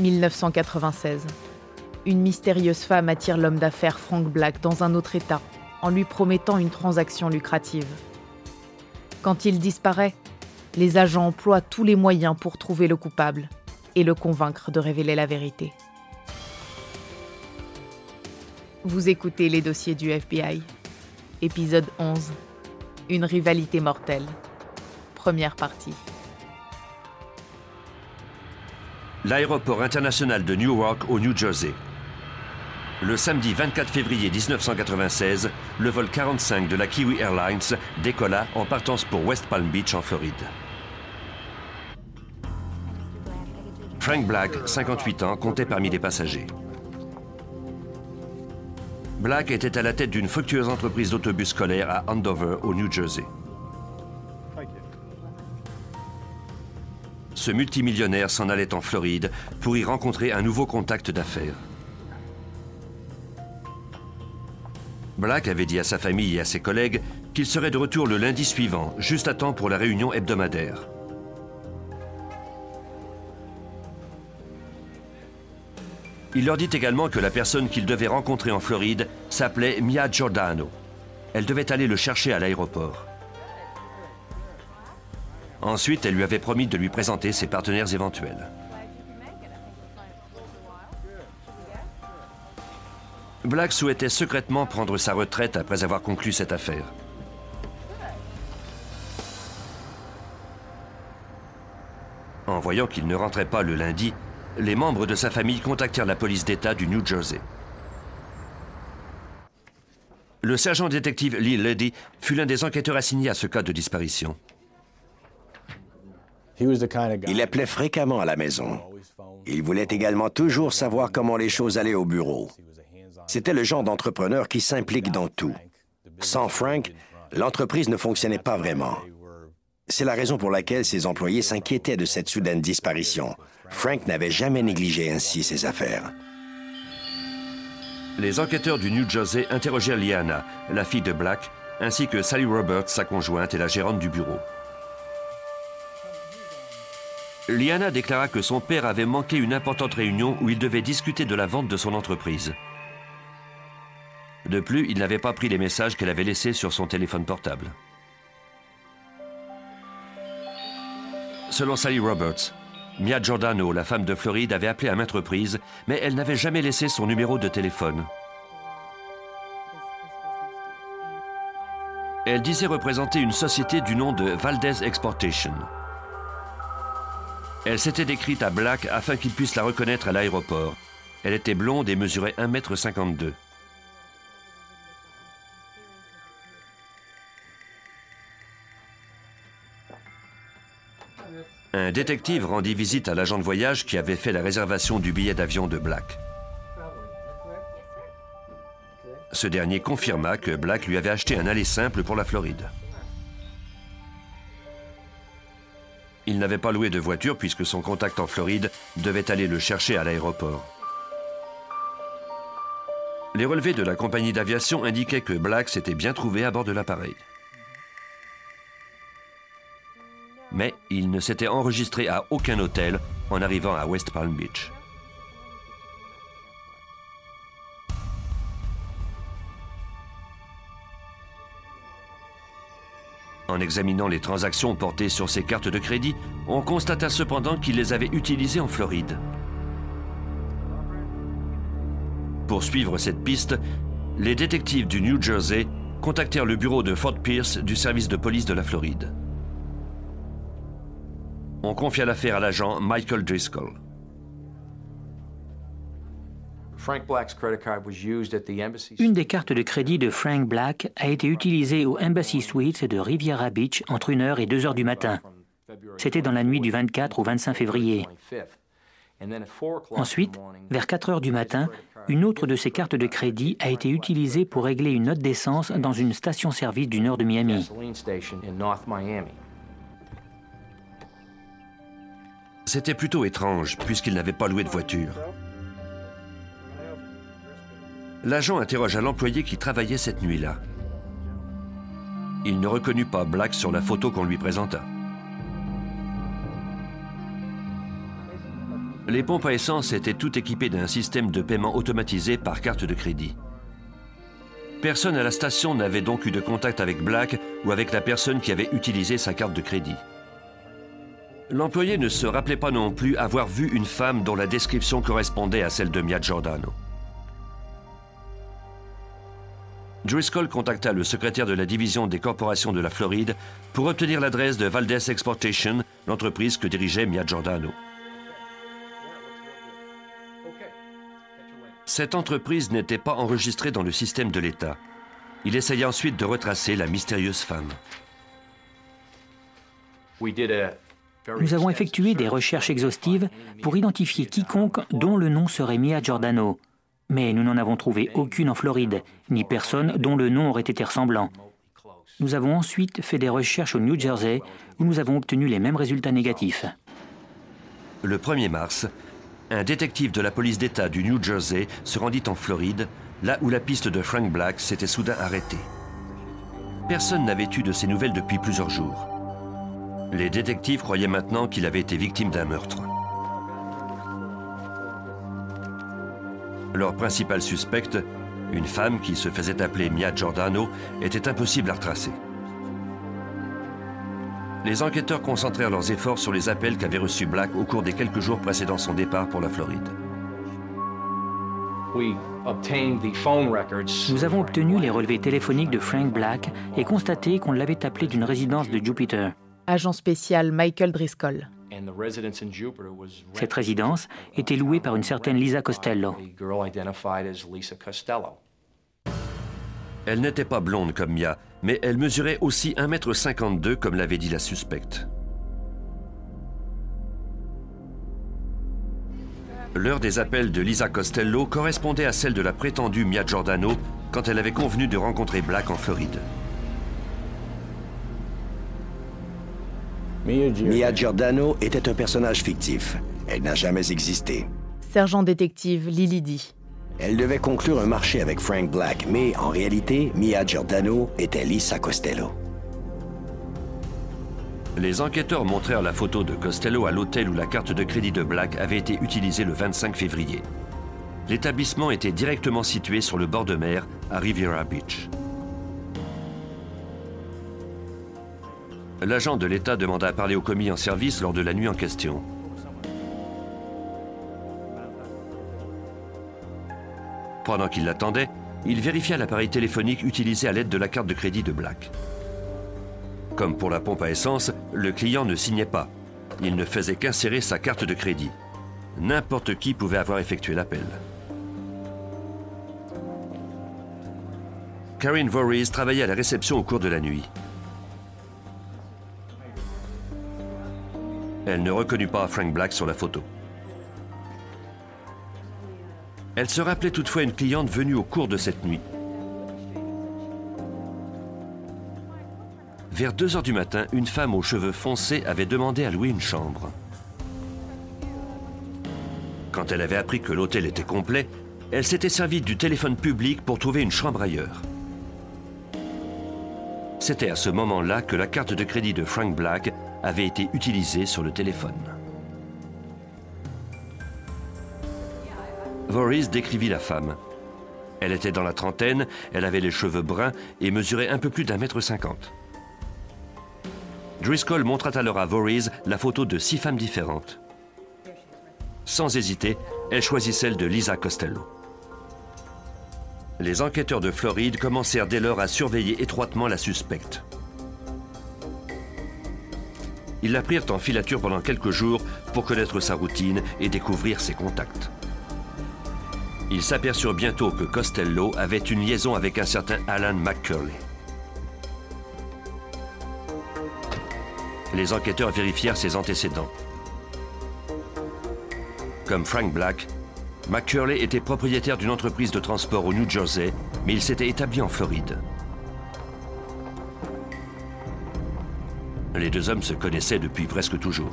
1996. Une mystérieuse femme attire l'homme d'affaires Frank Black dans un autre État en lui promettant une transaction lucrative. Quand il disparaît, les agents emploient tous les moyens pour trouver le coupable et le convaincre de révéler la vérité. Vous écoutez les dossiers du FBI. Épisode 11. Une rivalité mortelle. Première partie. L'aéroport international de Newark au New Jersey. Le samedi 24 février 1996, le vol 45 de la Kiwi Airlines décolla en partance pour West Palm Beach en Floride. Frank Black, 58 ans, comptait parmi les passagers. Black était à la tête d'une fructueuse entreprise d'autobus scolaire à Andover, au New Jersey. Ce multimillionnaire s'en allait en Floride pour y rencontrer un nouveau contact d'affaires. Black avait dit à sa famille et à ses collègues qu'il serait de retour le lundi suivant, juste à temps pour la réunion hebdomadaire. Il leur dit également que la personne qu'il devait rencontrer en Floride s'appelait Mia Giordano. Elle devait aller le chercher à l'aéroport. Ensuite, elle lui avait promis de lui présenter ses partenaires éventuels. Black souhaitait secrètement prendre sa retraite après avoir conclu cette affaire. En voyant qu'il ne rentrait pas le lundi, les membres de sa famille contactèrent la police d'État du New Jersey. Le sergent détective Lee Ledy fut l'un des enquêteurs assignés à ce cas de disparition. Il appelait fréquemment à la maison. Il voulait également toujours savoir comment les choses allaient au bureau. C'était le genre d'entrepreneur qui s'implique dans tout. Sans Frank, l'entreprise ne fonctionnait pas vraiment. C'est la raison pour laquelle ses employés s'inquiétaient de cette soudaine disparition. Frank n'avait jamais négligé ainsi ses affaires. Les enquêteurs du New Jersey interrogèrent Liana, la fille de Black, ainsi que Sally Roberts, sa conjointe et la gérante du bureau. Liana déclara que son père avait manqué une importante réunion où il devait discuter de la vente de son entreprise. De plus, il n'avait pas pris les messages qu'elle avait laissés sur son téléphone portable. Selon Sally Roberts, Mia Giordano, la femme de Floride, avait appelé à maintes reprises, mais elle n'avait jamais laissé son numéro de téléphone. Elle disait représenter une société du nom de Valdez Exportation. Elle s'était décrite à Black afin qu'il puisse la reconnaître à l'aéroport. Elle était blonde et mesurait 1,52 m. Un détective rendit visite à l'agent de voyage qui avait fait la réservation du billet d'avion de Black. Ce dernier confirma que Black lui avait acheté un aller simple pour la Floride. Il n'avait pas loué de voiture puisque son contact en Floride devait aller le chercher à l'aéroport. Les relevés de la compagnie d'aviation indiquaient que Black s'était bien trouvé à bord de l'appareil. mais il ne s'était enregistré à aucun hôtel en arrivant à West Palm Beach. En examinant les transactions portées sur ses cartes de crédit, on constata cependant qu'il les avait utilisées en Floride. Pour suivre cette piste, les détectives du New Jersey contactèrent le bureau de Fort Pierce du service de police de la Floride. On confia l'affaire à l'agent Michael Driscoll. Une des cartes de crédit de Frank Black a été utilisée au Embassy Suites de Riviera Beach entre 1h et 2h du matin. C'était dans la nuit du 24 au 25 février. Ensuite, vers 4h du matin, une autre de ces cartes de crédit a été utilisée pour régler une note d'essence dans une station-service du nord de Miami. C'était plutôt étrange, puisqu'il n'avait pas loué de voiture. L'agent interrogea l'employé qui travaillait cette nuit-là. Il ne reconnut pas Black sur la photo qu'on lui présenta. Les pompes à essence étaient toutes équipées d'un système de paiement automatisé par carte de crédit. Personne à la station n'avait donc eu de contact avec Black ou avec la personne qui avait utilisé sa carte de crédit. L'employé ne se rappelait pas non plus avoir vu une femme dont la description correspondait à celle de Mia Giordano. Driscoll contacta le secrétaire de la division des corporations de la Floride pour obtenir l'adresse de Valdez Exportation, l'entreprise que dirigeait Mia Giordano. Cette entreprise n'était pas enregistrée dans le système de l'État. Il essaya ensuite de retracer la mystérieuse femme. Nous avons effectué des recherches exhaustives pour identifier quiconque dont le nom serait Mia Giordano. Mais nous n'en avons trouvé aucune en Floride, ni personne dont le nom aurait été ressemblant. Nous avons ensuite fait des recherches au New Jersey où nous avons obtenu les mêmes résultats négatifs. Le 1er mars, un détective de la police d'État du New Jersey se rendit en Floride, là où la piste de Frank Black s'était soudain arrêtée. Personne n'avait eu de ses nouvelles depuis plusieurs jours. Les détectives croyaient maintenant qu'il avait été victime d'un meurtre. Leur principal suspecte, une femme qui se faisait appeler Mia Giordano, était impossible à retracer. Les enquêteurs concentrèrent leurs efforts sur les appels qu'avait reçus Black au cours des quelques jours précédant son départ pour la Floride. Nous avons obtenu les relevés téléphoniques de Frank Black et constaté qu'on l'avait appelé d'une résidence de Jupiter agent spécial Michael Driscoll. Cette résidence était louée par une certaine Lisa Costello. Elle n'était pas blonde comme Mia, mais elle mesurait aussi 1m52 comme l'avait dit la suspecte. L'heure des appels de Lisa Costello correspondait à celle de la prétendue Mia Giordano quand elle avait convenu de rencontrer Black en Floride. Mia Giordano était un personnage fictif. Elle n'a jamais existé. Sergent détective Lily dit. Elle devait conclure un marché avec Frank Black, mais en réalité, Mia Giordano était Lisa Costello. Les enquêteurs montrèrent la photo de Costello à l'hôtel où la carte de crédit de Black avait été utilisée le 25 février. L'établissement était directement situé sur le bord de mer à Riviera Beach. L'agent de l'État demanda à parler au commis en service lors de la nuit en question. Pendant qu'il l'attendait, il vérifia l'appareil téléphonique utilisé à l'aide de la carte de crédit de Black. Comme pour la pompe à essence, le client ne signait pas. Il ne faisait qu'insérer sa carte de crédit. N'importe qui pouvait avoir effectué l'appel. Karen Voorhees travaillait à la réception au cours de la nuit. Elle ne reconnut pas Frank Black sur la photo. Elle se rappelait toutefois une cliente venue au cours de cette nuit. Vers 2 heures du matin, une femme aux cheveux foncés avait demandé à louer une chambre. Quand elle avait appris que l'hôtel était complet, elle s'était servie du téléphone public pour trouver une chambre ailleurs. C'était à ce moment-là que la carte de crédit de Frank Black avait été utilisée sur le téléphone. Voorhees décrivit la femme. Elle était dans la trentaine, elle avait les cheveux bruns et mesurait un peu plus d'un mètre cinquante. Driscoll montra alors à Voorhees la photo de six femmes différentes. Sans hésiter, elle choisit celle de Lisa Costello. Les enquêteurs de Floride commencèrent dès lors à surveiller étroitement la suspecte. Ils la prirent en filature pendant quelques jours pour connaître sa routine et découvrir ses contacts. Ils s'aperçurent bientôt que Costello avait une liaison avec un certain Alan McCurley. Les enquêteurs vérifièrent ses antécédents. Comme Frank Black, McCurley était propriétaire d'une entreprise de transport au New Jersey, mais il s'était établi en Floride. Les deux hommes se connaissaient depuis presque toujours.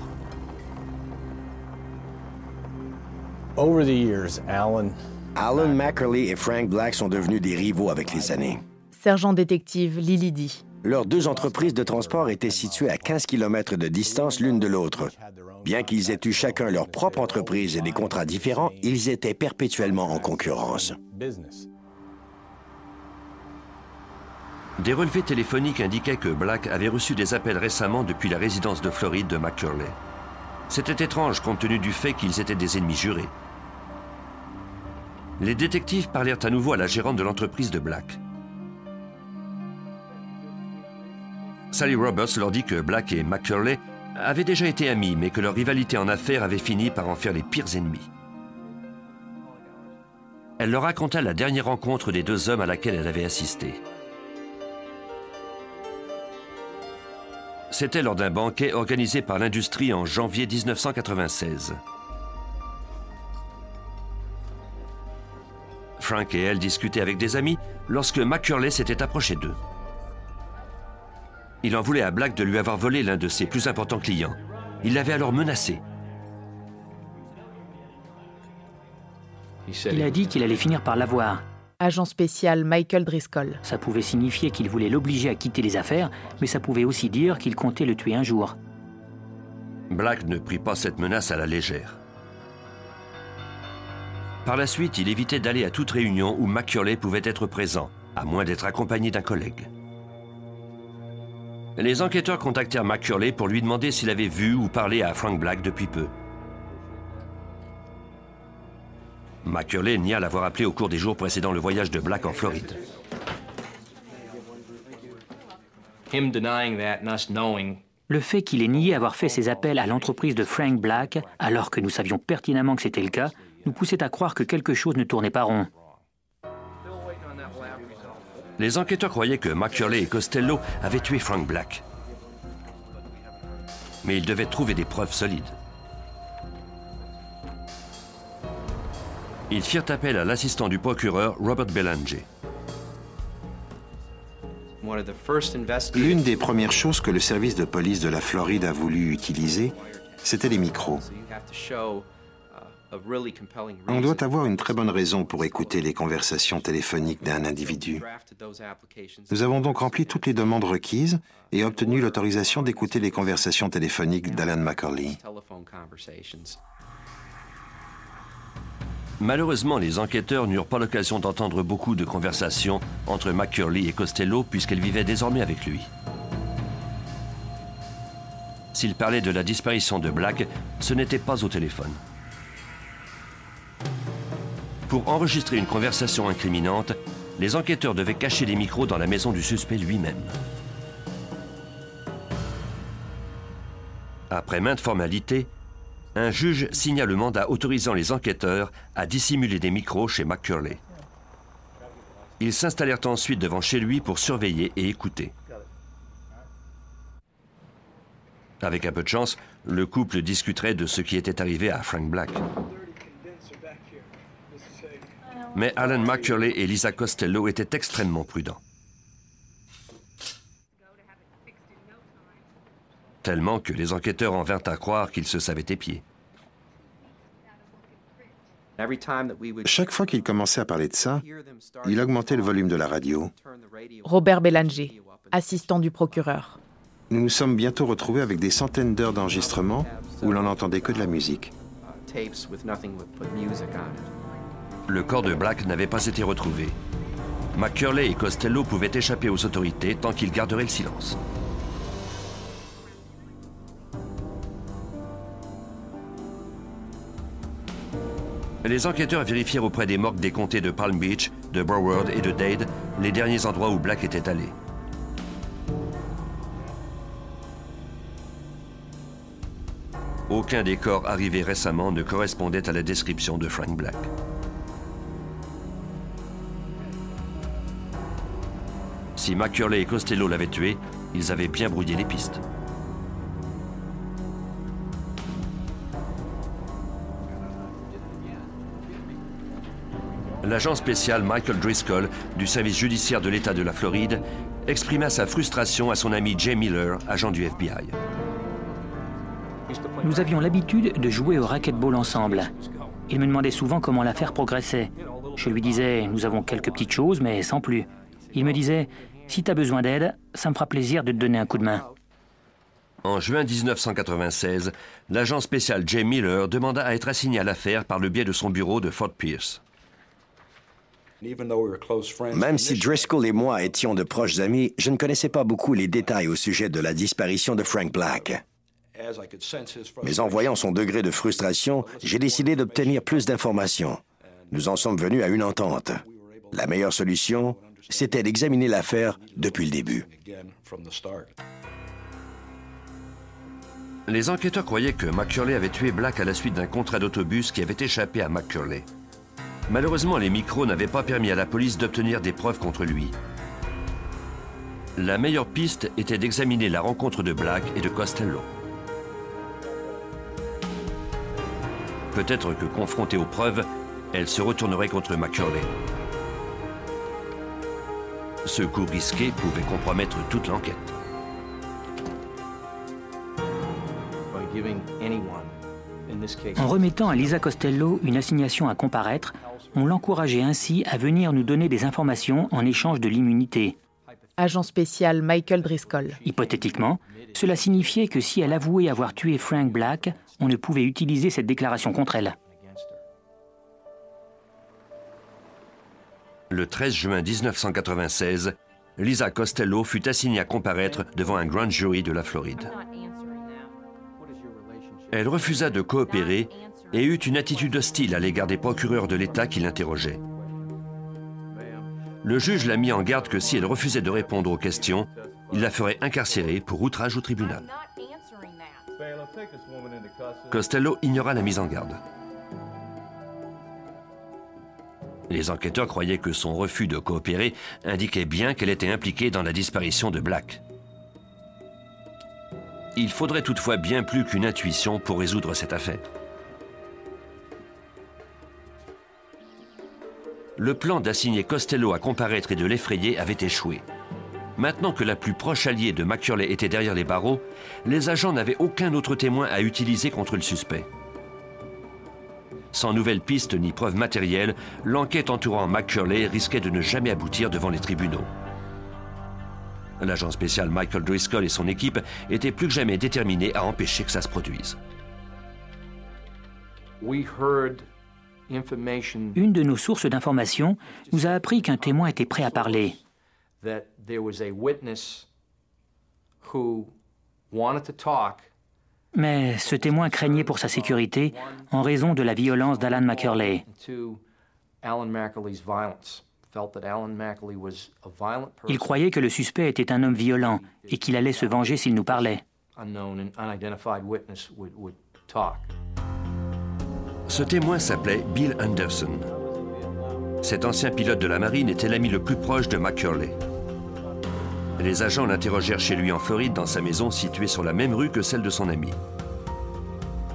Alan Mackerley et Frank Black sont devenus des rivaux avec les années. Sergent détective Lily dit. leurs deux entreprises de transport étaient situées à 15 km de distance l'une de l'autre. Bien qu'ils aient eu chacun leur propre entreprise et des contrats différents, ils étaient perpétuellement en concurrence. Des relevés téléphoniques indiquaient que Black avait reçu des appels récemment depuis la résidence de Floride de McCurley. C'était étrange compte tenu du fait qu'ils étaient des ennemis jurés. Les détectives parlèrent à nouveau à la gérante de l'entreprise de Black. Sally Roberts leur dit que Black et McCurley avaient déjà été amis, mais que leur rivalité en affaires avait fini par en faire les pires ennemis. Elle leur raconta la dernière rencontre des deux hommes à laquelle elle avait assisté. C'était lors d'un banquet organisé par l'industrie en janvier 1996. Frank et elle discutaient avec des amis lorsque McCurley s'était approché d'eux. Il en voulait à Black de lui avoir volé l'un de ses plus importants clients. Il l'avait alors menacé. Il a dit qu'il allait finir par l'avoir. Agent spécial Michael Driscoll. Ça pouvait signifier qu'il voulait l'obliger à quitter les affaires, mais ça pouvait aussi dire qu'il comptait le tuer un jour. Black ne prit pas cette menace à la légère. Par la suite, il évitait d'aller à toute réunion où McCurley pouvait être présent, à moins d'être accompagné d'un collègue. Les enquêteurs contactèrent McCurley pour lui demander s'il avait vu ou parlé à Frank Black depuis peu. McCurley nia l'avoir appelé au cours des jours précédant le voyage de Black en Floride. Le fait qu'il ait nié avoir fait ses appels à l'entreprise de Frank Black, alors que nous savions pertinemment que c'était le cas, nous poussait à croire que quelque chose ne tournait pas rond. Les enquêteurs croyaient que McCurley et Costello avaient tué Frank Black. Mais ils devaient trouver des preuves solides. Ils firent appel à l'assistant du procureur Robert Belanger. L'une des premières choses que le service de police de la Floride a voulu utiliser, c'était les micros. On doit avoir une très bonne raison pour écouter les conversations téléphoniques d'un individu. Nous avons donc rempli toutes les demandes requises et obtenu l'autorisation d'écouter les conversations téléphoniques d'Alan McCauley. Malheureusement, les enquêteurs n'eurent pas l'occasion d'entendre beaucoup de conversations entre McCurley et Costello puisqu'elle vivait désormais avec lui. S'il parlait de la disparition de Black, ce n'était pas au téléphone. Pour enregistrer une conversation incriminante, les enquêteurs devaient cacher les micros dans la maison du suspect lui-même. Après maintes formalités, un juge signa le mandat autorisant les enquêteurs à dissimuler des micros chez McCurley. Ils s'installèrent ensuite devant chez lui pour surveiller et écouter. Avec un peu de chance, le couple discuterait de ce qui était arrivé à Frank Black. Mais Alan McCurley et Lisa Costello étaient extrêmement prudents. Tellement que les enquêteurs en vinrent à croire qu'ils se savaient épier. Chaque fois qu'il commençait à parler de ça, il augmentait le volume de la radio. Robert Bélanger, assistant du procureur. Nous nous sommes bientôt retrouvés avec des centaines d'heures d'enregistrement où l'on n'entendait que de la musique. Le corps de Black n'avait pas été retrouvé. McCurley et Costello pouvaient échapper aux autorités tant qu'ils garderaient le silence. Les enquêteurs vérifièrent auprès des morgues des comtés de Palm Beach, de Broward et de Dade les derniers endroits où Black était allé. Aucun des corps arrivés récemment ne correspondait à la description de Frank Black. Si McCurley et Costello l'avaient tué, ils avaient bien brouillé les pistes. L'agent spécial Michael Driscoll du service judiciaire de l'État de la Floride exprima sa frustration à son ami Jay Miller, agent du FBI. Nous avions l'habitude de jouer au racquetball ensemble. Il me demandait souvent comment l'affaire progressait. Je lui disais, nous avons quelques petites choses, mais sans plus. Il me disait, Si tu as besoin d'aide, ça me fera plaisir de te donner un coup de main. En juin 1996, l'agent spécial Jay Miller demanda à être assigné à l'affaire par le biais de son bureau de Fort Pierce. Même si Driscoll et moi étions de proches amis, je ne connaissais pas beaucoup les détails au sujet de la disparition de Frank Black. Mais en voyant son degré de frustration, j'ai décidé d'obtenir plus d'informations. Nous en sommes venus à une entente. La meilleure solution, c'était d'examiner l'affaire depuis le début. Les enquêteurs croyaient que McCurley avait tué Black à la suite d'un contrat d'autobus qui avait échappé à McCurley. Malheureusement, les micros n'avaient pas permis à la police d'obtenir des preuves contre lui. La meilleure piste était d'examiner la rencontre de Black et de Costello. Peut-être que confrontée aux preuves, elle se retournerait contre McCurley. Ce coup risqué pouvait compromettre toute l'enquête. En remettant à Lisa Costello une assignation à comparaître, on l'encourageait ainsi à venir nous donner des informations en échange de l'immunité. Agent spécial Michael Driscoll. Hypothétiquement, cela signifiait que si elle avouait avoir tué Frank Black, on ne pouvait utiliser cette déclaration contre elle. Le 13 juin 1996, Lisa Costello fut assignée à comparaître devant un grand jury de la Floride. Elle refusa de coopérer et eut une attitude hostile à l'égard des procureurs de l'État qui l'interrogeaient. Le juge l'a mis en garde que si elle refusait de répondre aux questions, il la ferait incarcérer pour outrage au tribunal. Costello ignora la mise en garde. Les enquêteurs croyaient que son refus de coopérer indiquait bien qu'elle était impliquée dans la disparition de Black. Il faudrait toutefois bien plus qu'une intuition pour résoudre cette affaire. Le plan d'assigner Costello à comparaître et de l'effrayer avait échoué. Maintenant que la plus proche alliée de McCurley était derrière les barreaux, les agents n'avaient aucun autre témoin à utiliser contre le suspect. Sans nouvelles pistes ni preuves matérielles, l'enquête entourant McCurley risquait de ne jamais aboutir devant les tribunaux. L'agent spécial Michael Driscoll et son équipe étaient plus que jamais déterminés à empêcher que ça se produise. Une de nos sources d'information nous a appris qu'un témoin était prêt à parler. Mais ce témoin craignait pour sa sécurité en raison de la violence d'Alan McCurley. Il croyait que le suspect était un homme violent et qu'il allait se venger s'il nous parlait. Ce témoin s'appelait Bill Anderson. Cet ancien pilote de la marine était l'ami le plus proche de McCurley. Les agents l'interrogèrent chez lui en Floride dans sa maison située sur la même rue que celle de son ami.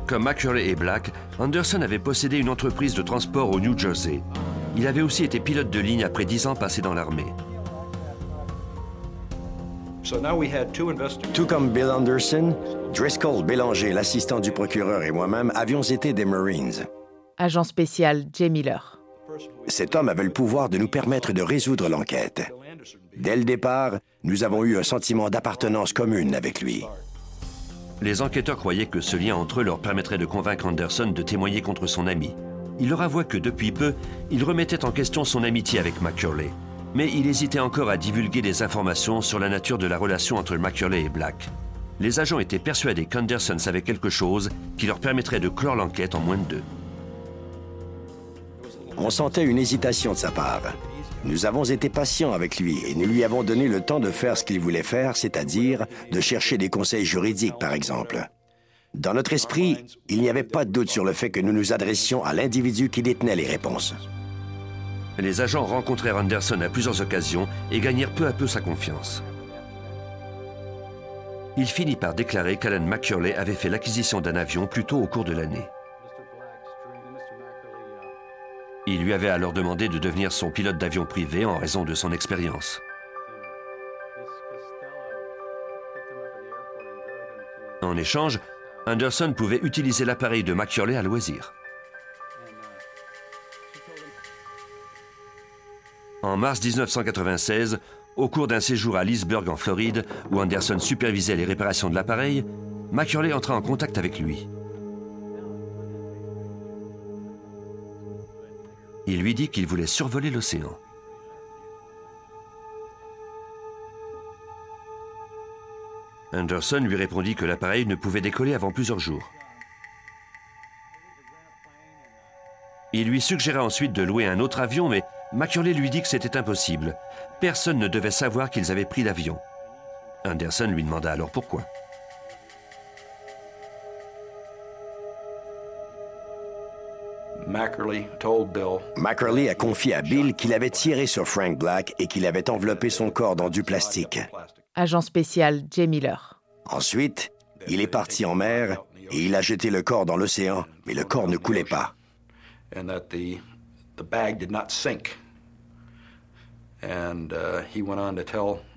Comme McCurley et Black, Anderson avait possédé une entreprise de transport au New Jersey il avait aussi été pilote de ligne après dix ans passés dans l'armée. Tout comme Bill Anderson, Driscoll Bélanger, l'assistant du procureur et moi-même avions été des Marines. Agent spécial Jay Miller. Cet homme avait le pouvoir de nous permettre de résoudre l'enquête. Dès le départ, nous avons eu un sentiment d'appartenance commune avec lui. Les enquêteurs croyaient que ce lien entre eux leur permettrait de convaincre Anderson de témoigner contre son ami il leur avoua que depuis peu, il remettait en question son amitié avec McCurley. Mais il hésitait encore à divulguer des informations sur la nature de la relation entre McCurley et Black. Les agents étaient persuadés qu'Anderson savait quelque chose qui leur permettrait de clore l'enquête en moins de deux. On sentait une hésitation de sa part. Nous avons été patients avec lui et nous lui avons donné le temps de faire ce qu'il voulait faire, c'est-à-dire de chercher des conseils juridiques, par exemple. Dans notre esprit, il n'y avait pas de doute sur le fait que nous nous adressions à l'individu qui détenait les réponses. Les agents rencontrèrent Anderson à plusieurs occasions et gagnèrent peu à peu sa confiance. Il finit par déclarer qu'Alan McCurley avait fait l'acquisition d'un avion plus tôt au cours de l'année. Il lui avait alors demandé de devenir son pilote d'avion privé en raison de son expérience. En échange, Anderson pouvait utiliser l'appareil de McCurley à loisir. En mars 1996, Au cours d'un séjour à Leesburg en Floride, où Anderson supervisait les réparations de l'appareil, Macurley entra en contact avec lui. Il lui dit qu'il voulait survoler l'océan. Anderson lui répondit que l'appareil ne pouvait décoller avant plusieurs jours. Il lui suggéra ensuite de louer un autre avion, mais Macaulay lui dit que c'était impossible. Personne ne devait savoir qu'ils avaient pris l'avion. Anderson lui demanda alors pourquoi. Mackerley a confié à Bill qu'il avait tiré sur Frank Black et qu'il avait enveloppé son corps dans du plastique. Agent spécial Jay Miller. Ensuite, il est parti en mer et il a jeté le corps dans l'océan, mais le corps ne coulait pas.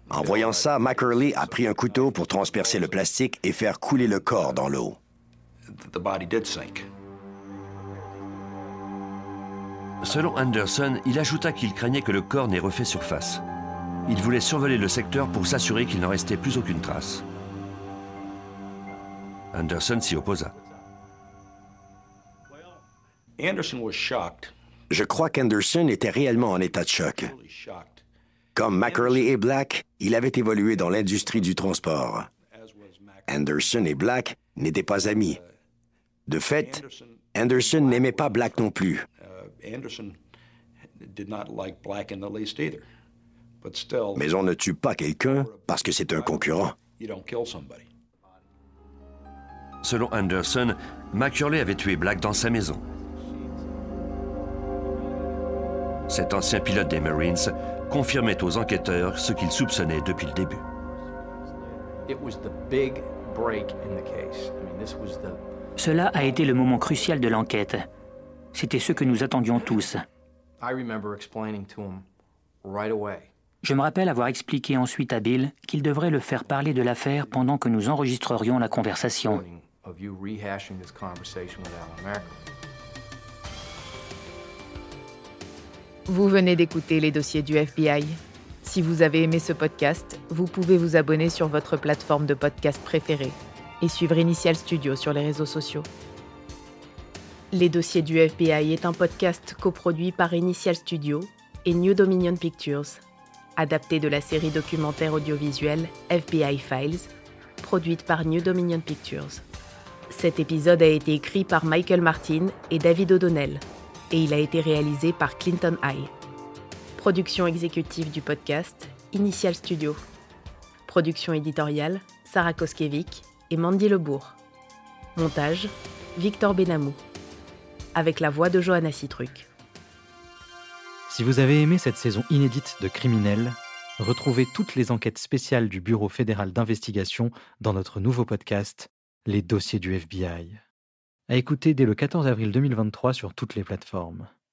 En voyant ça, Mackerley a pris un couteau pour transpercer le plastique et faire couler le corps dans l'eau. Selon Anderson, il ajouta qu'il craignait que le corps n'ait refait surface. Il voulait survoler le secteur pour s'assurer qu'il n'en restait plus aucune trace. Anderson s'y opposa. Je crois qu'Anderson était réellement en état de choc. Comme Mackerley et Black, il avait évolué dans l'industrie du transport. Anderson et Black n'étaient pas amis. De fait, Anderson n'aimait pas Black non plus. Mais on ne tue pas quelqu'un parce que c'est un concurrent. Selon Anderson, Macurley avait tué Black dans sa maison. Cet ancien pilote des Marines confirmait aux enquêteurs ce qu'ils soupçonnaient depuis le début. Cela a été le moment crucial de l'enquête. C'était ce que nous attendions tous. Je me rappelle avoir expliqué ensuite à Bill qu'il devrait le faire parler de l'affaire pendant que nous enregistrerions la conversation. Vous venez d'écouter les dossiers du FBI. Si vous avez aimé ce podcast, vous pouvez vous abonner sur votre plateforme de podcast préférée et suivre Initial Studio sur les réseaux sociaux. Les dossiers du FBI est un podcast coproduit par Initial Studio et New Dominion Pictures, adapté de la série documentaire audiovisuelle FBI Files, produite par New Dominion Pictures. Cet épisode a été écrit par Michael Martin et David O'Donnell, et il a été réalisé par Clinton High. Production exécutive du podcast, Initial Studio. Production éditoriale, Sarah Koskiewicz et Mandy Lebourg. Montage, Victor Benamou avec la voix de Johanna Citruc. Si vous avez aimé cette saison inédite de Criminels, retrouvez toutes les enquêtes spéciales du Bureau fédéral d'investigation dans notre nouveau podcast, Les dossiers du FBI. À écouter dès le 14 avril 2023 sur toutes les plateformes.